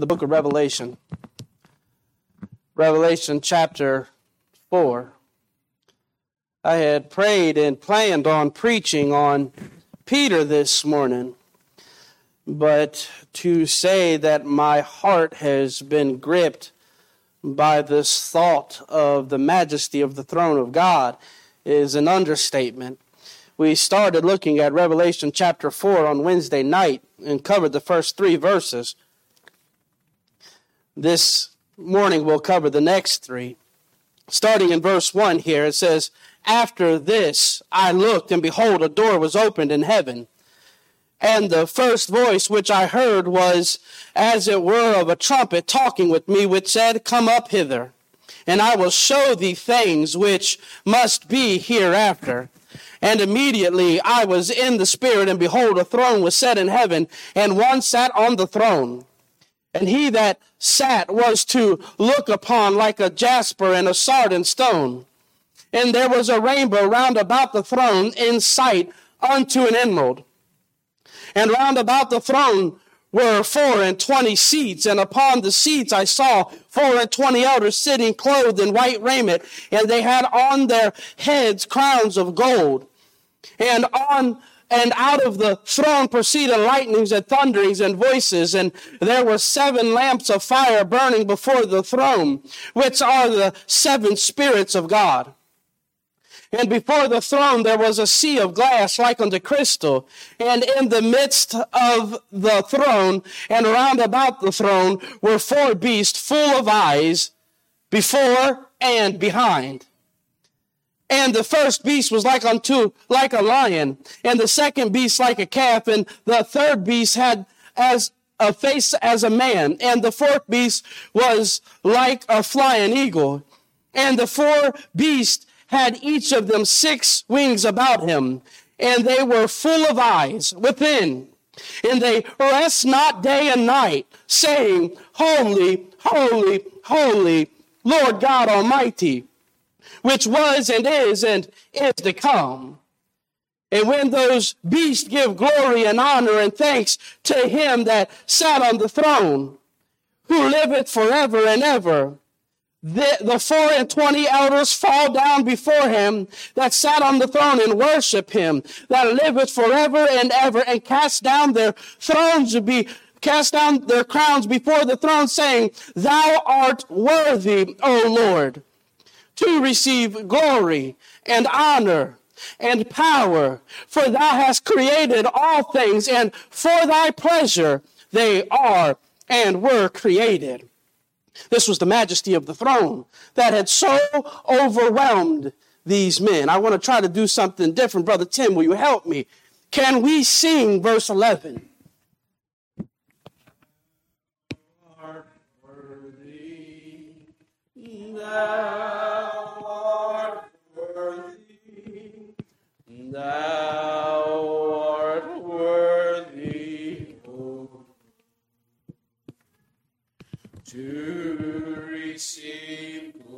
the book of Revelation. Revelation chapter 4. I had prayed and planned on preaching on Peter this morning, but to say that my heart has been gripped by this thought of the majesty of the throne of God is an understatement. We started looking at Revelation chapter 4 on Wednesday night and covered the first three verses. This morning we'll cover the next three. Starting in verse 1 here, it says, After this I looked, and behold, a door was opened in heaven. And the first voice which I heard was as it were of a trumpet talking with me, which said, Come up hither, and I will show thee things which must be hereafter. And immediately I was in the Spirit, and behold, a throne was set in heaven, and one sat on the throne. And he that sat was to look upon like a jasper and a sardine stone. And there was a rainbow round about the throne in sight unto an emerald. And round about the throne were four and twenty seats, and upon the seats I saw four and twenty elders sitting clothed in white raiment, and they had on their heads crowns of gold. And on and out of the throne proceeded lightnings and thunderings and voices, and there were seven lamps of fire burning before the throne, which are the seven spirits of God. And before the throne there was a sea of glass like unto crystal. And in the midst of the throne and round about the throne were four beasts full of eyes before and behind. And the first beast was like unto, like a lion, and the second beast like a calf, and the third beast had as a face as a man, and the fourth beast was like a flying eagle. And the four beasts had each of them six wings about him, and they were full of eyes within. And they rest not day and night, saying, Holy, holy, holy, Lord God Almighty which was and is and is to come. And when those beasts give glory and honor and thanks to him that sat on the throne, who liveth forever and ever, the, the four and twenty elders fall down before him that sat on the throne and worship him that liveth forever and ever and cast down their thrones to be cast down their crowns before the throne saying, Thou art worthy, O Lord, to receive glory and honor and power, for thou hast created all things, and for thy pleasure they are and were created. This was the majesty of the throne that had so overwhelmed these men. I want to try to do something different. Brother Tim, will you help me? Can we sing verse 11? Thou art worthy to receive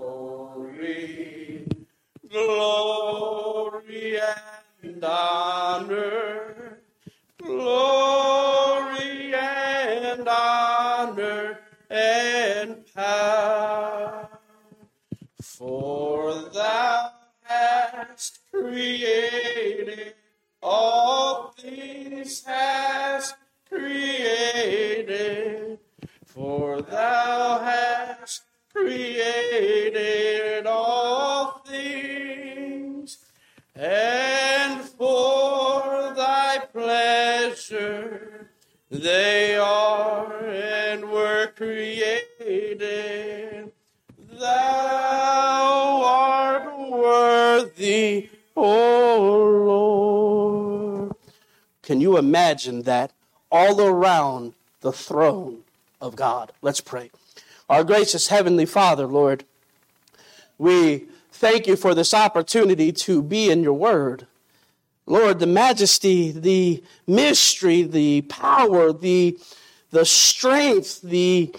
glory, glory and honor, glory and honor and power. For thou hast created, imagine that all around the throne of God? Let's pray. Our gracious Heavenly Father, Lord, we thank you for this opportunity to be in your word. Lord, the majesty, the mystery, the power, the, the strength, the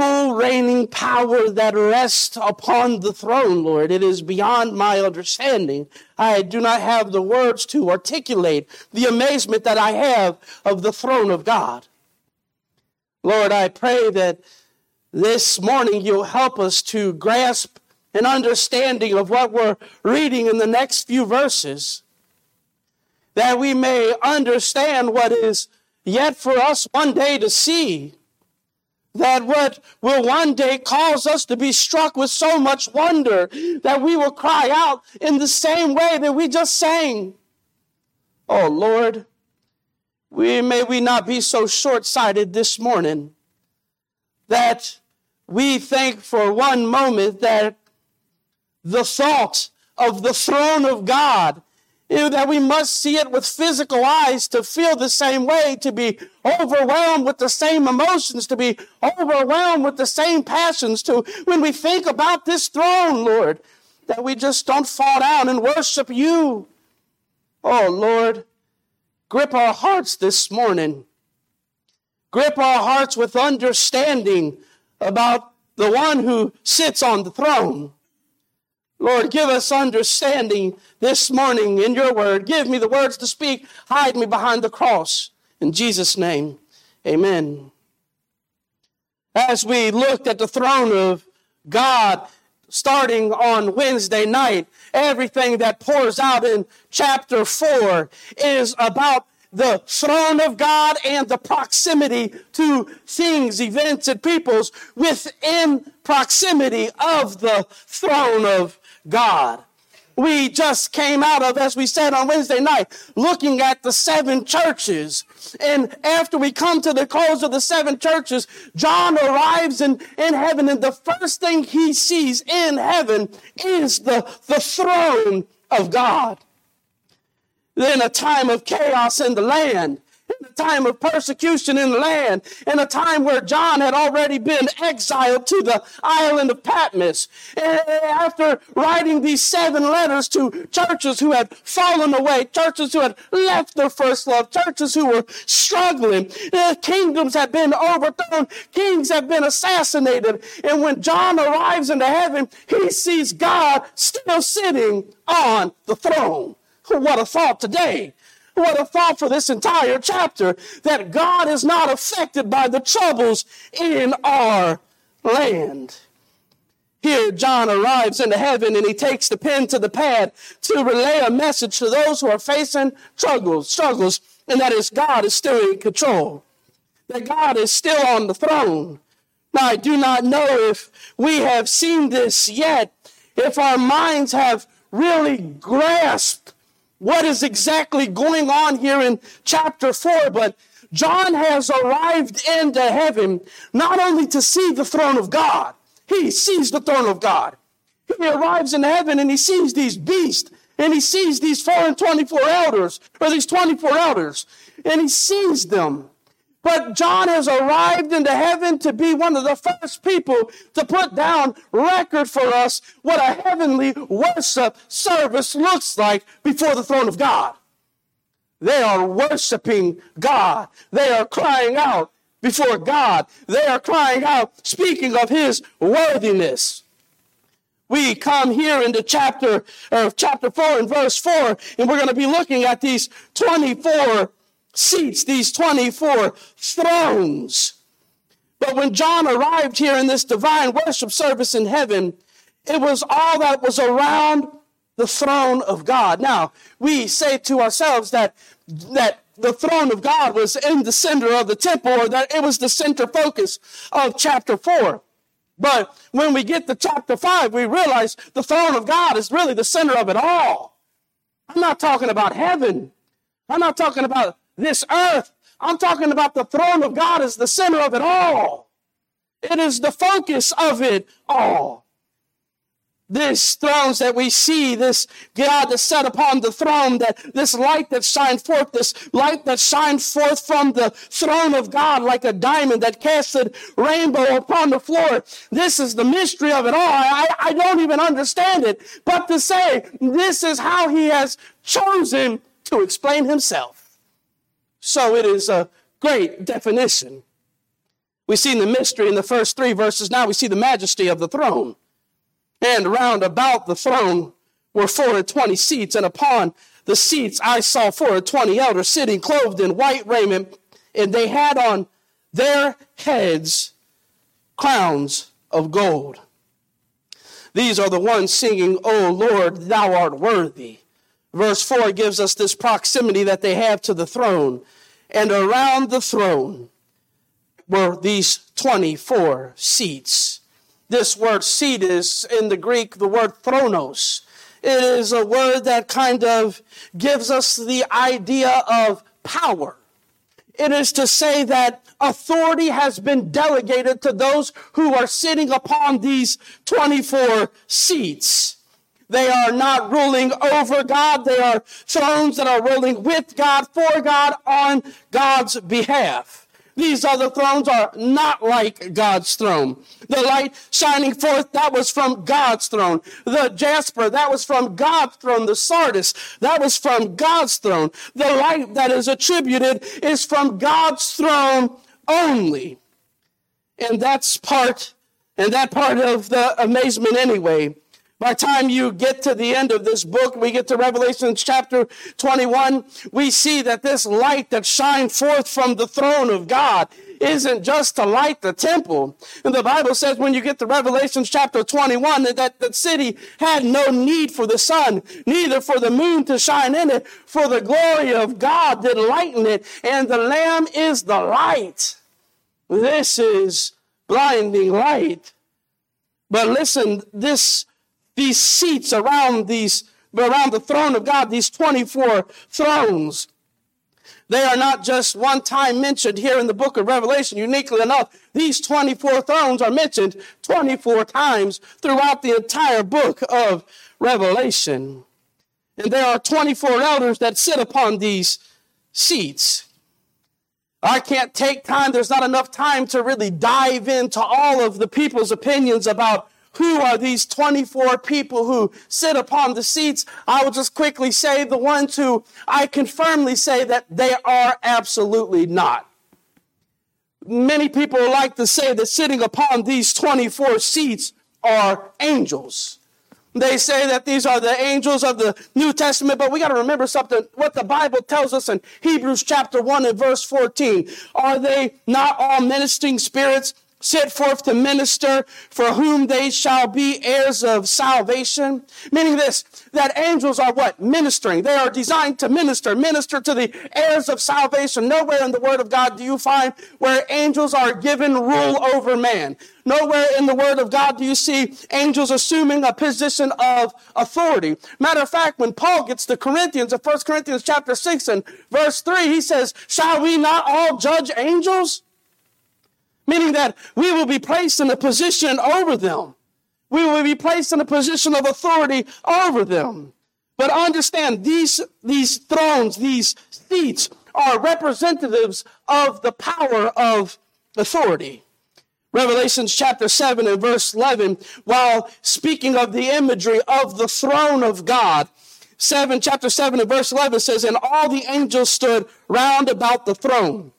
full reigning power that rests upon the throne, Lord. It is beyond my understanding. I do not have the words to articulate the amazement that I have of the throne of God. Lord, I pray that this morning you'll help us to grasp an understanding of what we're reading in the next few verses, that we may understand what is yet for us one day to see, that what will one day cause us to be struck with so much wonder that we will cry out in the same way that we just sang. Oh Lord, we, may we not be so short sighted this morning that we think for one moment that the thought of the throne of God Eh, that we must see it with physical eyes to feel the same way, to be overwhelmed with the same emotions, to be overwhelmed with the same passions, to when we think about this throne, Lord, that we just don't fall down and worship you. Oh, Lord, grip our hearts this morning. Grip our hearts with understanding about the one who sits on the throne. Lord, give us understanding this morning in your word. Give me the words to speak. Hide me behind the cross. In Jesus' name, amen. As we looked at the throne of God starting on Wednesday night, everything that pours out in chapter 4 is about the throne of God and the proximity to things, events, and peoples within proximity of the throne of God. We just came out of, as we said on Wednesday night, looking at the seven churches. And after we come to the close of the seven churches, John arrives in, in heaven, and the first thing he sees in heaven is the, the throne of God. Then a time of chaos in the land in a time of persecution in the land, in a time where John had already been exiled to the island of Patmos. Eh, after writing these seven letters to churches who had fallen away, churches who had left their first love, churches who were struggling, eh, kingdoms had been overthrown, kings had been assassinated. And when John arrives into heaven, he sees God still sitting on the throne. What a thought today what a thought for this entire chapter that God is not affected by the troubles in our land. Here, John arrives into heaven and he takes the pen to the pad to relay a message to those who are facing struggles, struggles, and that is God is still in control, that God is still on the throne. Now, I do not know if we have seen this yet, if our minds have really grasped what is exactly going on here in chapter 4, but John has arrived into heaven not only to see the throne of God, he sees the throne of God. He arrives in heaven and he sees these beasts and he sees these four and 24 elders, or these 24 elders, and he sees them. But John has arrived into heaven to be one of the first people to put down record for us what a heavenly worship service looks like before the throne of God. They are worshiping God. They are crying out before God. They are crying out, speaking of his worthiness. We come here into chapter, uh, chapter 4 and verse 4, and we're going to be looking at these 24 seats, these 24 thrones. But when John arrived here in this divine worship service in heaven, it was all that was around the throne of God. Now, we say to ourselves that, that the throne of God was in the center of the temple or that it was the center focus of chapter 4. But when we get to chapter 5, we realize the throne of God is really the center of it all. I'm not talking about heaven. I'm not talking about this earth. I'm talking about the throne of God as the center of it all. It is the focus of it all. This thrones that we see, this God that sat upon the throne, that this light that shined forth, this light that shined forth from the throne of God like a diamond that casted rainbow upon the floor. This is the mystery of it all. I, I don't even understand it, but to say this is how he has chosen to explain himself. So it is a great definition. We see the mystery in the first three verses. Now we see the majesty of the throne. And round about the throne were four and twenty seats, and upon the seats I saw four and twenty elders sitting clothed in white raiment, and they had on their heads crowns of gold. These are the ones singing, O Lord, thou art worthy. Verse 4 gives us this proximity that they have to the throne. And around the throne were these 24 seats. This word seat is in the Greek the word thronos. It is a word that kind of gives us the idea of power. It is to say that authority has been delegated to those who are sitting upon these 24 seats. They are not ruling over God. They are thrones that are ruling with God, for God, on God's behalf. These other thrones are not like God's throne. The light shining forth, that was from God's throne. The jasper, that was from God's throne. The sardis, that was from God's throne. The light that is attributed is from God's throne only. And that's part, and that part of the amazement anyway. By the time you get to the end of this book, we get to Revelation chapter 21, we see that this light that shined forth from the throne of God isn't just to light the temple. And the Bible says when you get to Revelation chapter 21 that the city had no need for the sun, neither for the moon to shine in it, for the glory of God did lighten it, and the Lamb is the light. This is blinding light. But listen, this these seats around these around the throne of God, these 24 thrones. They are not just one time mentioned here in the book of Revelation. Uniquely enough, these 24 thrones are mentioned 24 times throughout the entire book of Revelation. And there are 24 elders that sit upon these seats. I can't take time. There's not enough time to really dive into all of the people's opinions about who are these 24 people who sit upon the seats? I will just quickly say the ones who I can firmly say that they are absolutely not. Many people like to say that sitting upon these 24 seats are angels. They say that these are the angels of the New Testament, but we got to remember something. What the Bible tells us in Hebrews chapter 1 and verse 14. Are they not all ministering spirits set forth to minister for whom they shall be heirs of salvation. Meaning this, that angels are what? Ministering. They are designed to minister, minister to the heirs of salvation. Nowhere in the word of God do you find where angels are given rule over man. Nowhere in the word of God do you see angels assuming a position of authority. Matter of fact, when Paul gets to Corinthians, in 1 Corinthians chapter 6 and verse 3, he says, shall we not all judge angels? Meaning that we will be placed in a position over them. We will be placed in a position of authority over them. But understand these, these thrones, these seats are representatives of the power of authority. Revelation chapter 7 and verse 11, while speaking of the imagery of the throne of God, 7, chapter 7 and verse 11 says, And all the angels stood round about the throne.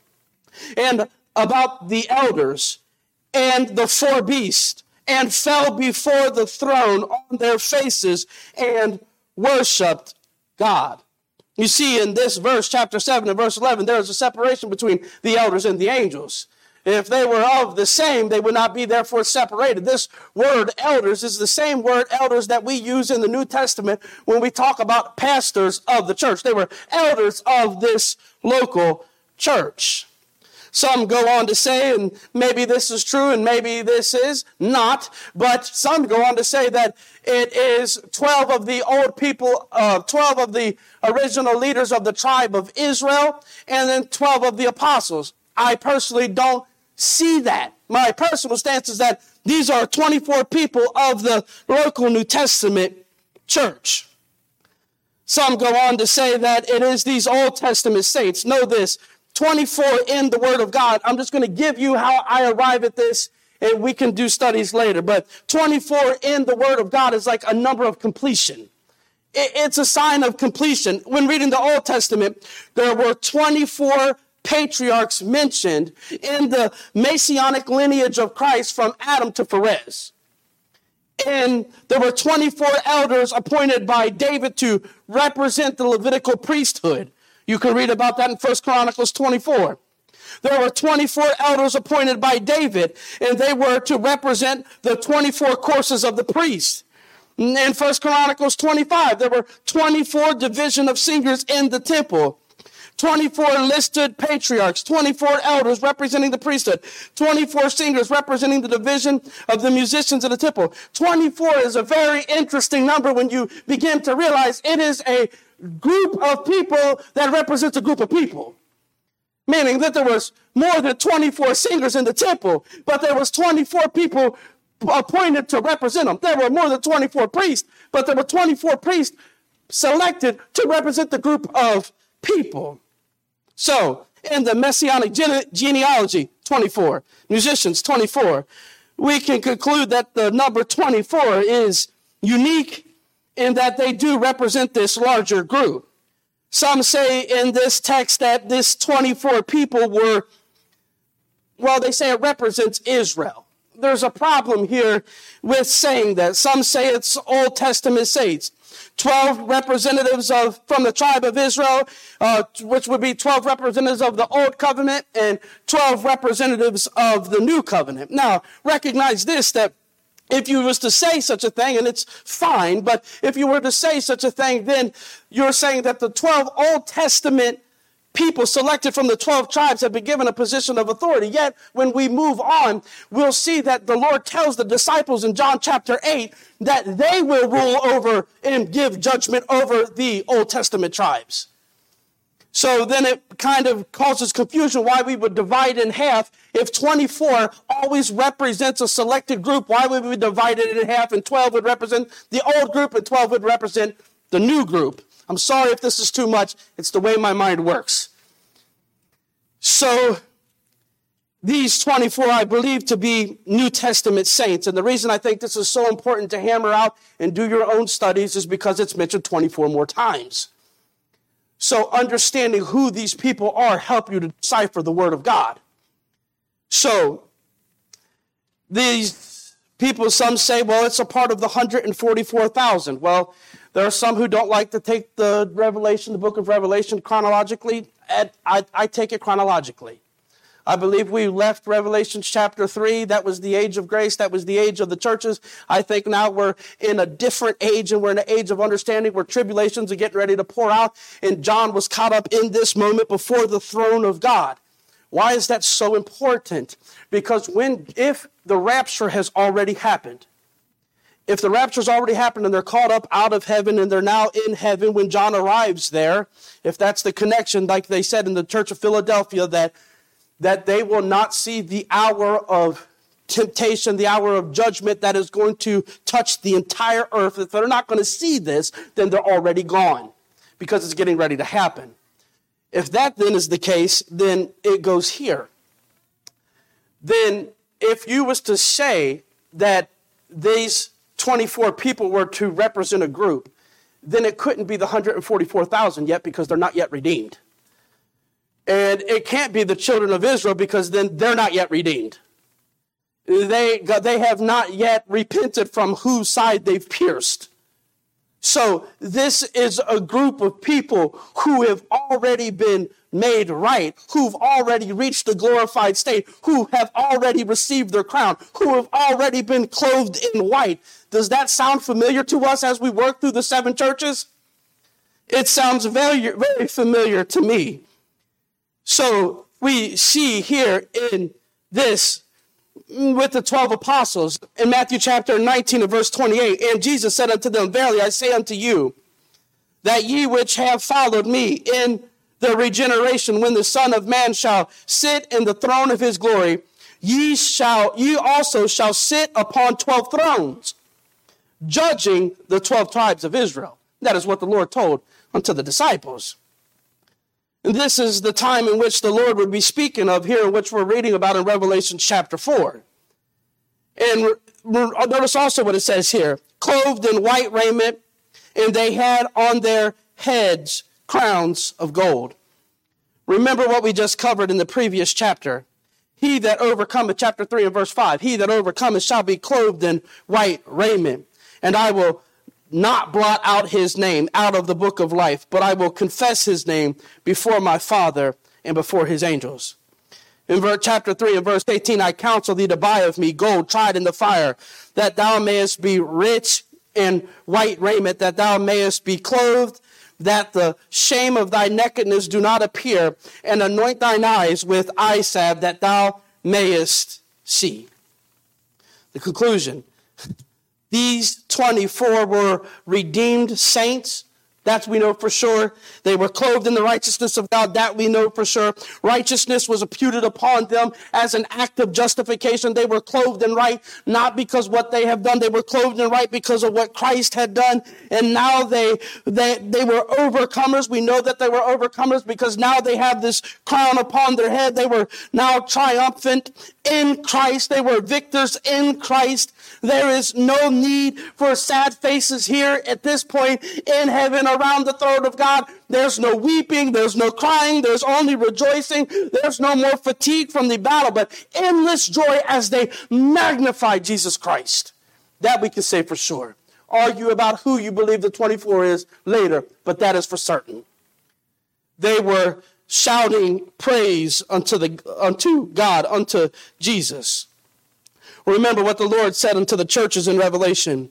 And about the elders and the four beasts and fell before the throne on their faces and worshiped God. You see, in this verse, chapter 7 and verse 11, there is a separation between the elders and the angels. If they were of the same, they would not be therefore separated. This word elders is the same word elders that we use in the New Testament when we talk about pastors of the church. They were elders of this local church. Some go on to say, and maybe this is true and maybe this is not, but some go on to say that it is 12 of the old people, uh, 12 of the original leaders of the tribe of Israel, and then 12 of the apostles. I personally don't see that. My personal stance is that these are 24 people of the local New Testament church. Some go on to say that it is these Old Testament saints. Know this 24 in the Word of God. I'm just going to give you how I arrive at this and we can do studies later. But 24 in the Word of God is like a number of completion. It's a sign of completion. When reading the Old Testament, there were 24 patriarchs mentioned in the messianic lineage of Christ from Adam to Phares. And there were 24 elders appointed by David to represent the Levitical priesthood. You can read about that in 1 Chronicles 24. There were 24 elders appointed by David, and they were to represent the 24 courses of the priest. In First Chronicles 25, there were 24 division of singers in the temple. 24 listed patriarchs, 24 elders representing the priesthood, 24 singers representing the division of the musicians in the temple. 24 is a very interesting number when you begin to realize it is a group of people that represents a group of people. Meaning that there was more than 24 singers in the temple, but there was 24 people appointed to represent them. There were more than 24 priests, but there were 24 priests selected to represent the group of people. So, in the messianic gene- genealogy, 24, musicians, 24, we can conclude that the number 24 is unique in that they do represent this larger group. Some say in this text that this 24 people were, well, they say it represents Israel. There's a problem here with saying that. Some say it's Old Testament saints. 12 representatives of, from the tribe of Israel, uh, which would be 12 representatives of the old covenant and 12 representatives of the new covenant. Now, recognize this, that if you was to say such a thing, and it's fine, but if you were to say such a thing, then you're saying that the 12 Old Testament people selected from the 12 tribes have been given a position of authority. Yet, when we move on, we'll see that the Lord tells the disciples in John chapter 8 that they will rule over and give judgment over the Old Testament tribes. So then it kind of causes confusion why we would divide in half. If 24 always represents a selected group, why would we divide it in half and 12 would represent the old group and 12 would represent the new group? I'm sorry if this is too much. It's the way my mind works. So, these 24 I believe to be New Testament saints. And the reason I think this is so important to hammer out and do your own studies is because it's mentioned 24 more times. So understanding who these people are help you to decipher the word of God. So these people, some say, well, it's a part of the 144,000. Well, there are some who don't like to take the Revelation, the book of Revelation, chronologically. I, I take it chronologically. I believe we left Revelation chapter 3. That was the age of grace. That was the age of the churches. I think now we're in a different age and we're in an age of understanding where tribulations are getting ready to pour out. And John was caught up in this moment before the throne of God. Why is that so important? Because when, if the rapture has already happened, if the rapture's already happened and they're caught up out of heaven and they're now in heaven when John arrives there, if that's the connection, like they said in the Church of Philadelphia, that, that they will not see the hour of temptation, the hour of judgment that is going to touch the entire earth. If they're not going to see this, then they're already gone because it's getting ready to happen. If that then is the case, then it goes here. Then if you was to say that these 24 people were to represent a group, then it couldn't be the 144,000 yet because they're not yet redeemed. And it can't be the children of Israel because then they're not yet redeemed. They, they have not yet repented from whose side they've pierced. So this is a group of people who have already been made right, who've already reached the glorified state, who have already received their crown, who have already been clothed in white. Does that sound familiar to us as we work through the seven churches? It sounds very, very familiar to me. So we see here in this mm, with the 12 apostles in Matthew chapter 19 and verse 28. And Jesus said unto them, Verily I say unto you, that ye which have followed me in the regeneration, when the Son of Man shall sit in the throne of his glory, ye shall, ye also shall sit upon 12 thrones, judging the 12 tribes of Israel. That is what the Lord told unto the disciples. And this is the time in which the Lord would be speaking of here, which we're reading about in Revelation chapter 4. And notice also what it says here clothed in white raiment, and they had on their heads crowns of gold. Remember what we just covered in the previous chapter. He that overcometh, chapter 3 and verse 5, he that overcometh shall be clothed in white raiment. And I will not blot out his name out of the book of life, but I will confess his name before my Father and before his angels. In verse, chapter 3 and verse 18, I counsel thee to buy of me gold tried in the fire, that thou mayest be rich in white raiment, that thou mayest be clothed, that the shame of thy nakedness do not appear, and anoint thine eyes with eye salve, that thou mayest see. The conclusion these 24 were redeemed saints that we know for sure. They were clothed in the righteousness of God. That we know for sure. Righteousness was imputed upon them as an act of justification. They were clothed in right, not because what they have done. They were clothed in right because of what Christ had done. And now they, they, they were overcomers. We know that they were overcomers because now they have this crown upon their head. They were now triumphant in Christ. They were victors in Christ. There is no need for sad faces here at this point in heaven around the throne of God. There's no weeping. There's no crying. There's only rejoicing. There's no more fatigue from the battle, but endless joy as they magnify Jesus Christ. That we can say for sure. Argue about who you believe the 24 is later, but that is for certain. They were shouting praise unto the unto God, unto Jesus. Remember what the Lord said unto the churches in Revelation.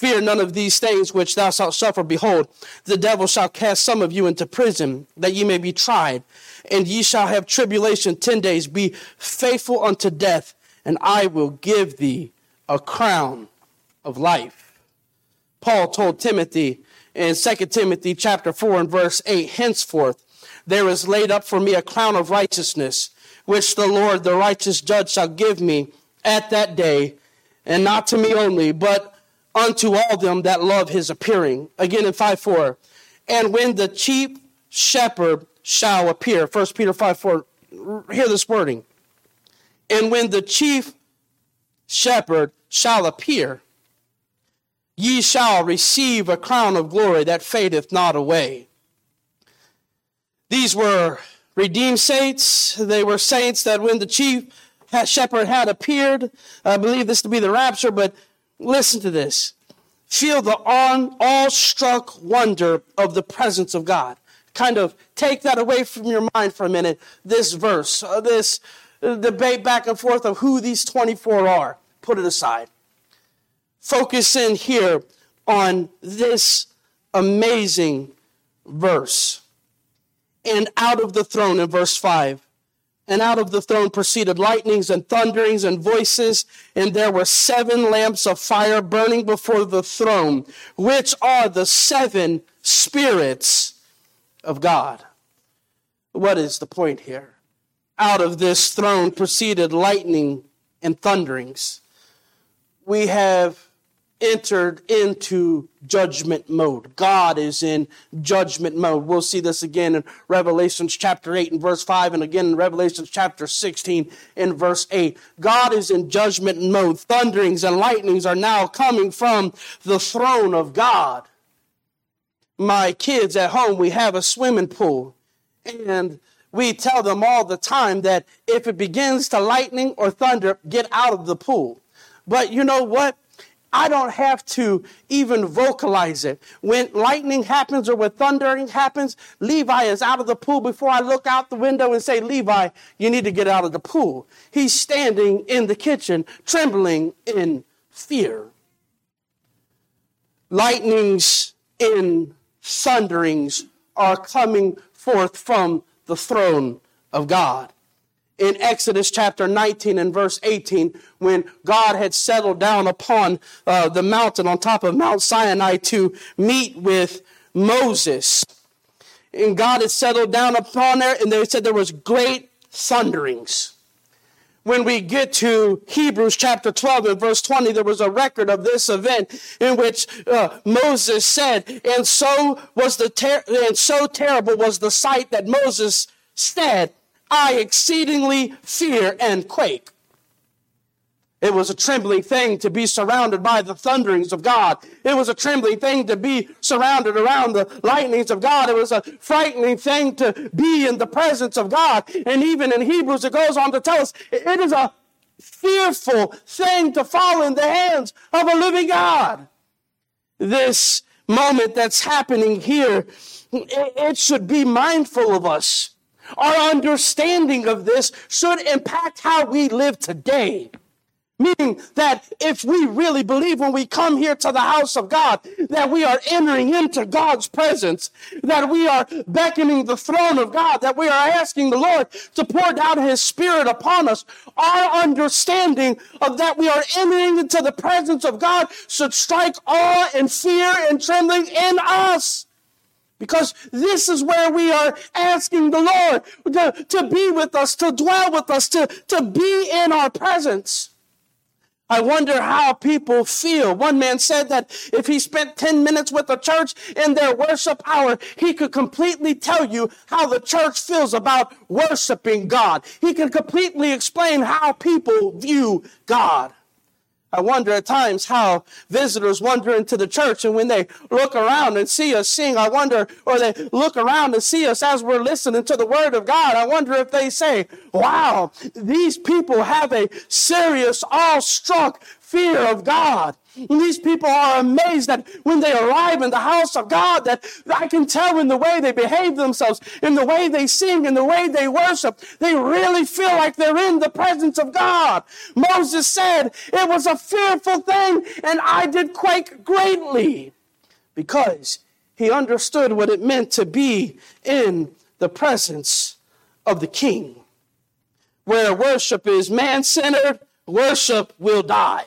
Fear none of these things which thou shalt suffer. Behold, the devil shall cast some of you into prison, that ye may be tried, and ye shall have tribulation ten days. Be faithful unto death, and I will give thee a crown of life. Paul told Timothy in 2 Timothy chapter 4 and verse 8, henceforth there is laid up for me a crown of righteousness, which the Lord, the righteous judge, shall give me at that day, and not to me only, but unto all them that love his appearing. Again in 5 4. And when the chief shepherd shall appear, 1 Peter 5 4, hear this wording. And when the chief shepherd shall appear, ye shall receive a crown of glory that fadeth not away. These were redeemed saints. They were saints that when the chief shepherd had appeared, I believe this to be the rapture, but listen to this. Feel the awe-struck wonder of the presence of God. Kind of take that away from your mind for a minute. This verse, uh, this uh, debate back and forth of who these 24 are. Put it aside. Focus in here on this amazing verse and out of the throne in verse 5. And out of the throne proceeded lightnings and thunderings and voices, and there were seven lamps of fire burning before the throne, which are the seven spirits of God. What is the point here? Out of this throne proceeded lightning and thunderings. We have entered into judgment mode. God is in judgment mode. We'll see this again in Revelations chapter 8 and verse 5 and again in Revelations chapter 16 and verse 8. God is in judgment mode. Thunderings and lightnings are now coming from the throne of God. My kids at home, we have a swimming pool and we tell them all the time that if it begins to lightning or thunder, get out of the pool. But you know what? I don't have to even vocalize it. When lightning happens or when thundering happens, Levi is out of the pool before I look out the window and say, Levi, you need to get out of the pool. He's standing in the kitchen, trembling in fear. Lightnings and thunderings are coming forth from the throne of God in Exodus chapter 19 and verse 18 when God had settled down upon uh, the mountain on top of Mount Sinai to meet with Moses. And God had settled down upon there, and they said there was great thunderings. When we get to Hebrews chapter 12 and verse 20, there was a record of this event in which uh, Moses said, and so was the ter- and so terrible was the sight that Moses said, I exceedingly fear and quake. It was a trembling thing to be surrounded by the thunderings of God. It was a trembling thing to be surrounded around the lightnings of God. It was a frightening thing to be in the presence of God. And even in Hebrews, it goes on to tell us it is a fearful thing to fall in the hands of a living God. This moment that's happening here, it should be mindful of us Our understanding of this should impact how we live today. Meaning that if we really believe when we come here to the house of God that we are entering into God's presence, that we are beckoning the throne of God, that we are asking the Lord to pour down his spirit upon us, our understanding of that we are entering into the presence of God should strike awe and fear and trembling in us. Because this is where we are asking the Lord to, to be with us, to dwell with us, to, to be in our presence. I wonder how people feel. One man said that if he spent 10 minutes with the church in their worship hour, he could completely tell you how the church feels about worshiping God. He can completely explain how people view God. I wonder at times how visitors wander into the church and when they look around and see us sing, I wonder, or they look around and see us as we're listening to the word of God, I wonder if they say, wow, these people have a serious, awestruck fear of God. And these people are amazed that when they arrive in the house of God, that I can tell in the way they behave themselves, in the way they sing, in the way they worship, they really feel like they're in the presence of God. Moses said, it was a fearful thing and I did quake greatly because he understood what it meant to be in the presence of the king. Where worship is man centered, worship will die.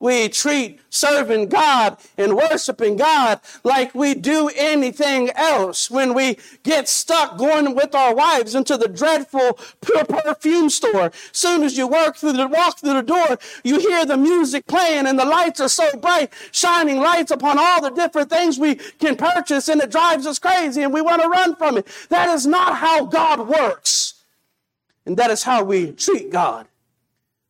We treat serving God and worshiping God like we do anything else. When we get stuck going with our wives into the dreadful perfume store, soon as you walk through the walk through the door, you hear the music playing and the lights are so bright, shining lights upon all the different things we can purchase, and it drives us crazy and we want to run from it. That is not how God works. And that is how we treat God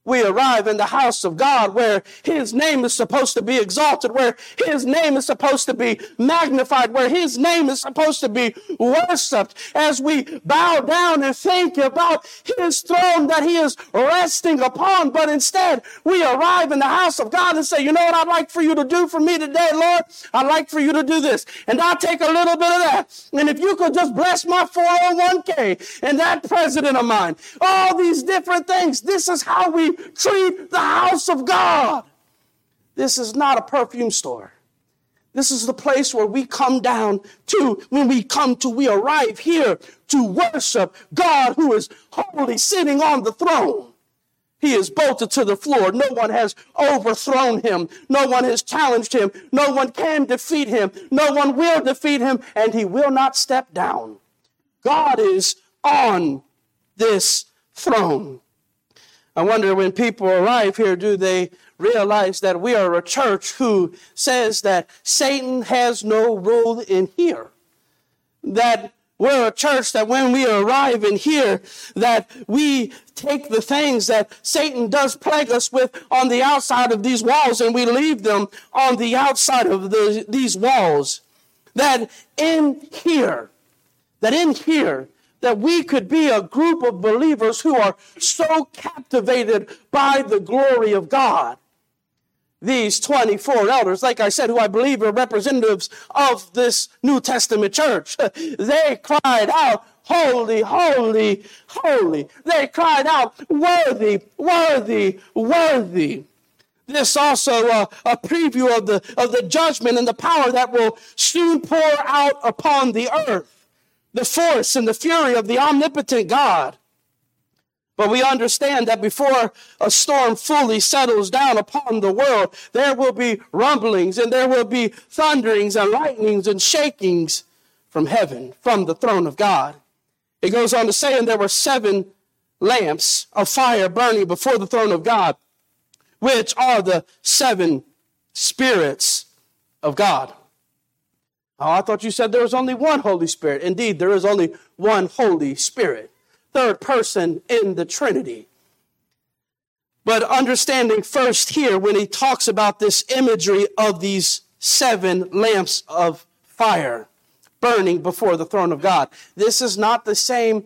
we arrive in the house of God where His name is supposed to be exalted, where His name is supposed to be magnified, where His name is supposed to be worshiped as we bow down and think about His throne that He is resting upon. But instead, we arrive in the house of God and say, you know what I'd like for you to do for me today, Lord? I'd like for you to do this. And I'll take a little bit of that. And if you could just bless my 401k and that president of mine, all these different things. This is how we treat the house of God. This is not a perfume store. This is the place where we come down to, when we come to, we arrive here to worship God who is holy sitting on the throne. He is bolted to the floor. No one has overthrown him. No one has challenged him. No one can defeat him. No one will defeat him, and he will not step down. God is on this throne. I wonder when people arrive here, do they realize that we are a church who says that Satan has no role in here? That we're a church that when we arrive in here, that we take the things that Satan does plague us with on the outside of these walls and we leave them on the outside of the, these walls. That in here, that in here, that we could be a group of believers who are so captivated by the glory of God. These 24 elders, like I said, who I believe are representatives of this New Testament church, they cried out, Holy, holy, holy. They cried out, Worthy, worthy, worthy. This also uh, a preview of the, of the judgment and the power that will soon pour out upon the earth the force and the fury of the omnipotent God. But we understand that before a storm fully settles down upon the world, there will be rumblings and there will be thunderings and lightnings and shakings from heaven, from the throne of God. It goes on to say, and there were seven lamps of fire burning before the throne of God, which are the seven spirits of God. Oh, I thought you said there was only one Holy Spirit. Indeed, there is only one Holy Spirit, third person in the Trinity. But understanding first here, when he talks about this imagery of these seven lamps of fire burning before the throne of God, this is not the same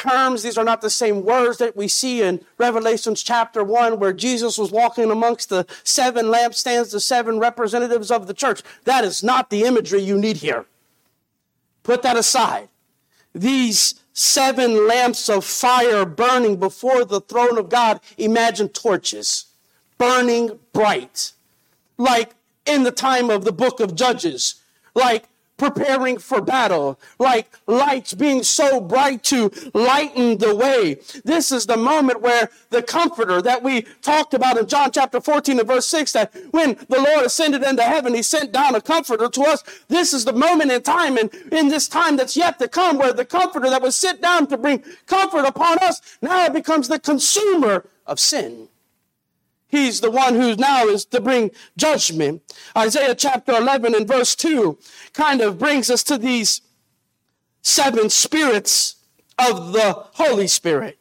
terms, these are not the same words that we see in Revelations chapter 1, where Jesus was walking amongst the seven lampstands, the seven representatives of the church. That is not the imagery you need here. Put that aside. These seven lamps of fire burning before the throne of God. Imagine torches burning bright, like in the time of the book of Judges, like preparing for battle, like lights being so bright to lighten the way. This is the moment where the comforter that we talked about in John chapter 14 and verse 6, that when the Lord ascended into heaven, he sent down a comforter to us. This is the moment in time and in this time that's yet to come where the comforter that was sit down to bring comfort upon us now becomes the consumer of sin. He's the one who now is to bring judgment. Isaiah chapter 11 and verse 2 kind of brings us to these seven spirits of the Holy Spirit.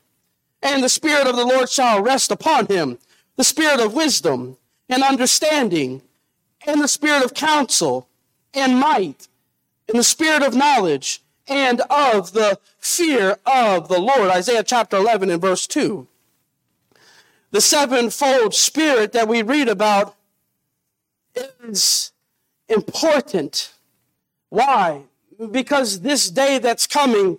And the Spirit of the Lord shall rest upon him the Spirit of wisdom and understanding, and the Spirit of counsel and might, and the Spirit of knowledge and of the fear of the Lord. Isaiah chapter 11 and verse 2 the sevenfold spirit that we read about is important. Why? Because this day that's coming,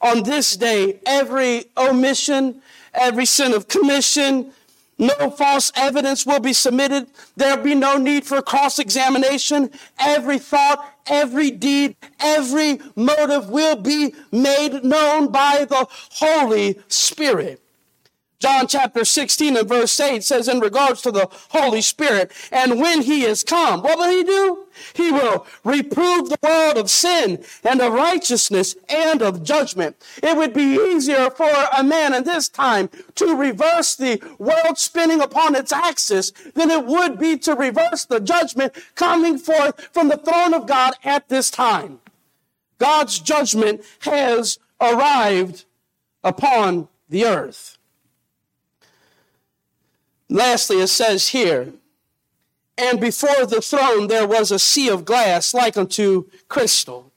on this day, every omission, every sin of commission, no false evidence will be submitted. There'll be no need for cross examination. Every thought, every deed, every motive will be made known by the Holy Spirit. John chapter 16 and verse 8 says in regards to the Holy Spirit, and when he is come, what will he do? He will reprove the world of sin and of righteousness and of judgment. It would be easier for a man in this time to reverse the world spinning upon its axis than it would be to reverse the judgment coming forth from the throne of God at this time. God's judgment has arrived upon the earth. Lastly, it says here, and before the throne there was a sea of glass like unto crystal.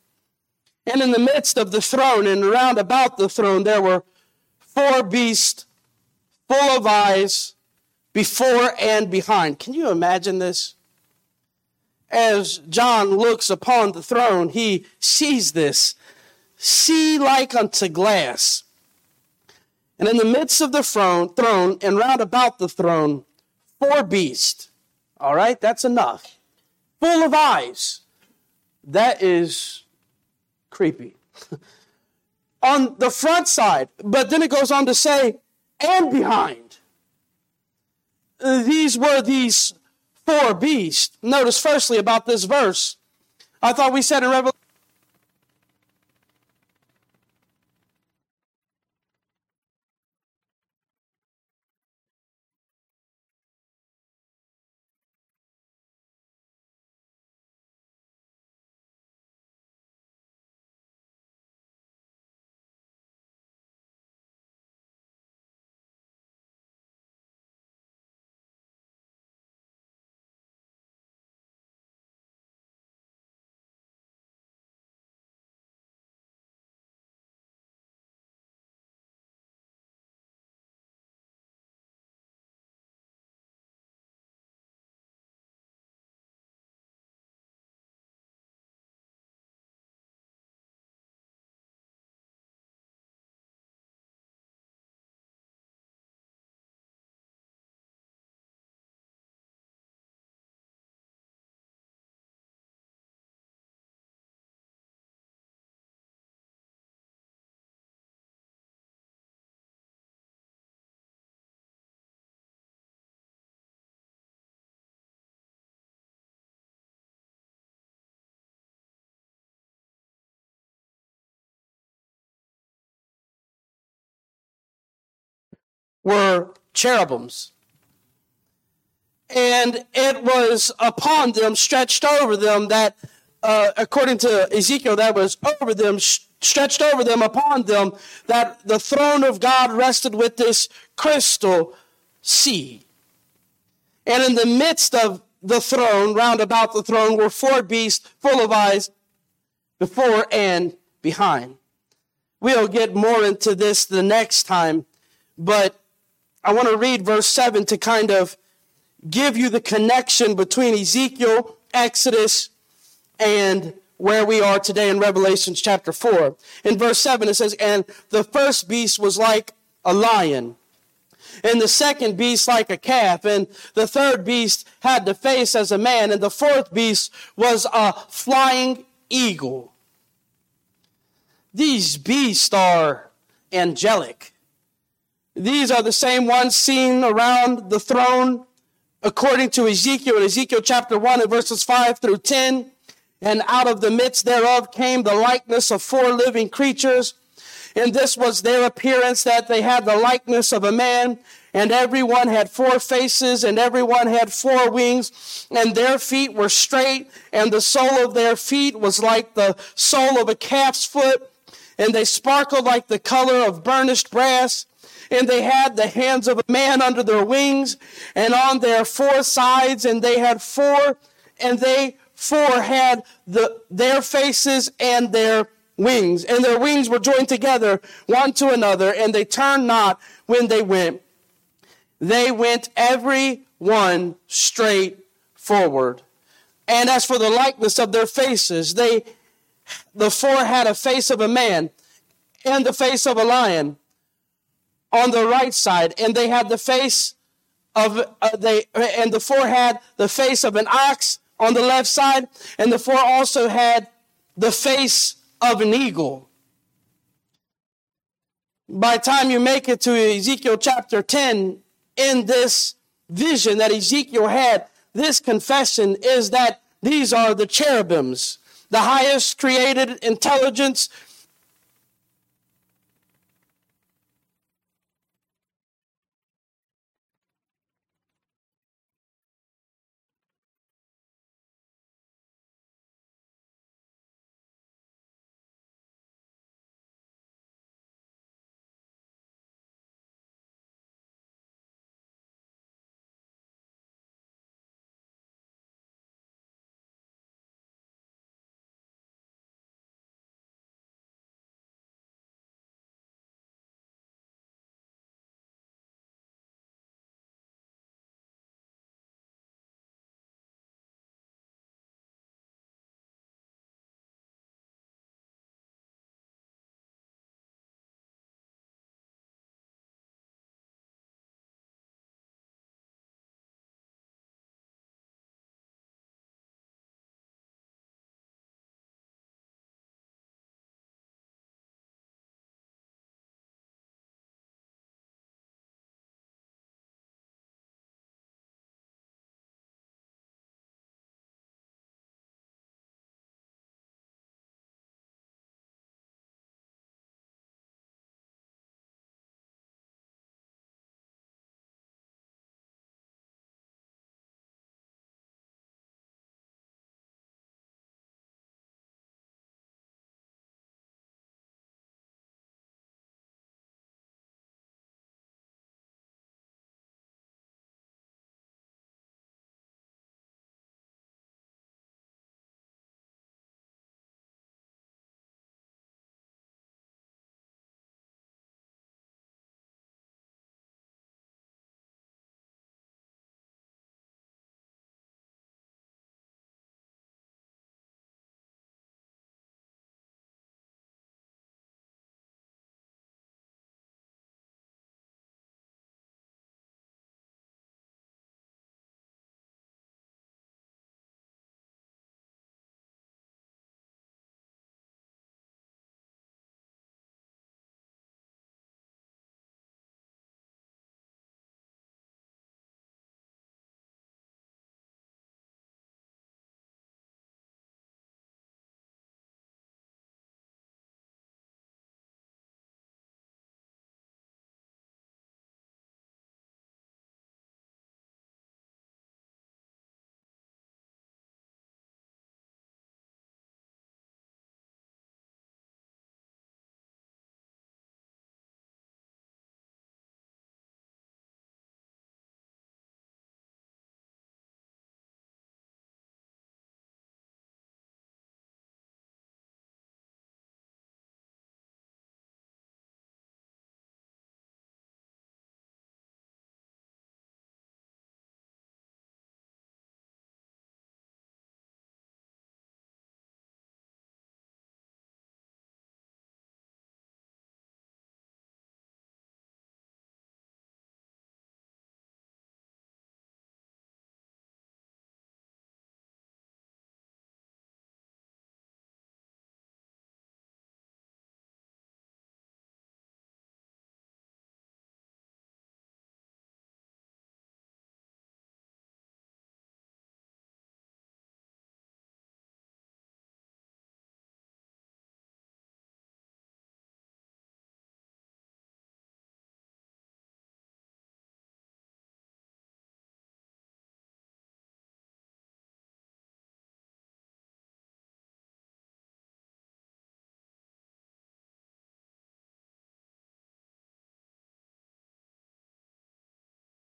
And in the midst of the throne and round about the throne there were four beasts full of eyes before and behind. Can you imagine this? As John looks upon the throne, he sees this sea like unto glass. And in the midst of the throne, throne and round about the throne, four beasts. All right, that's enough. Full of eyes. That is creepy. on the front side, but then it goes on to say, and behind. These were these four beasts. Notice firstly about this verse. I thought we said in Revelation were cherubims. And it was upon them, stretched over them, that, uh, according to Ezekiel, that was over them, stretched over them, upon them, that the throne of God rested with this crystal sea. And in the midst of the throne, round about the throne, were four beasts full of eyes before and behind. We'll get more into this the next time, but I want to read verse 7 to kind of give you the connection between Ezekiel, Exodus, and where we are today in Revelation chapter 4. In verse 7, it says, And the first beast was like a lion, and the second beast like a calf, and the third beast had the face as a man, and the fourth beast was a flying eagle. These beasts are angelic. These are the same ones seen around the throne according to Ezekiel in Ezekiel chapter 1 and verses 5 through 10. And out of the midst thereof came the likeness of four living creatures. And this was their appearance that they had the likeness of a man. And everyone had four faces and everyone had four wings. And their feet were straight and the sole of their feet was like the sole of a calf's foot. And they sparkled like the color of burnished brass and they had the hands of a man under their wings and on their four sides and they had four and they four had the, their faces and their wings and their wings were joined together one to another and they turned not when they went. They went every one straight forward. And as for the likeness of their faces they the four had a face of a man and the face of a lion on the right side, and they had the face of uh, they and the four had the face of an ox on the left side, and the four also had the face of an eagle. By time you make it to Ezekiel chapter 10, in this vision that Ezekiel had, this confession is that these are the cherubims, the highest created intelligence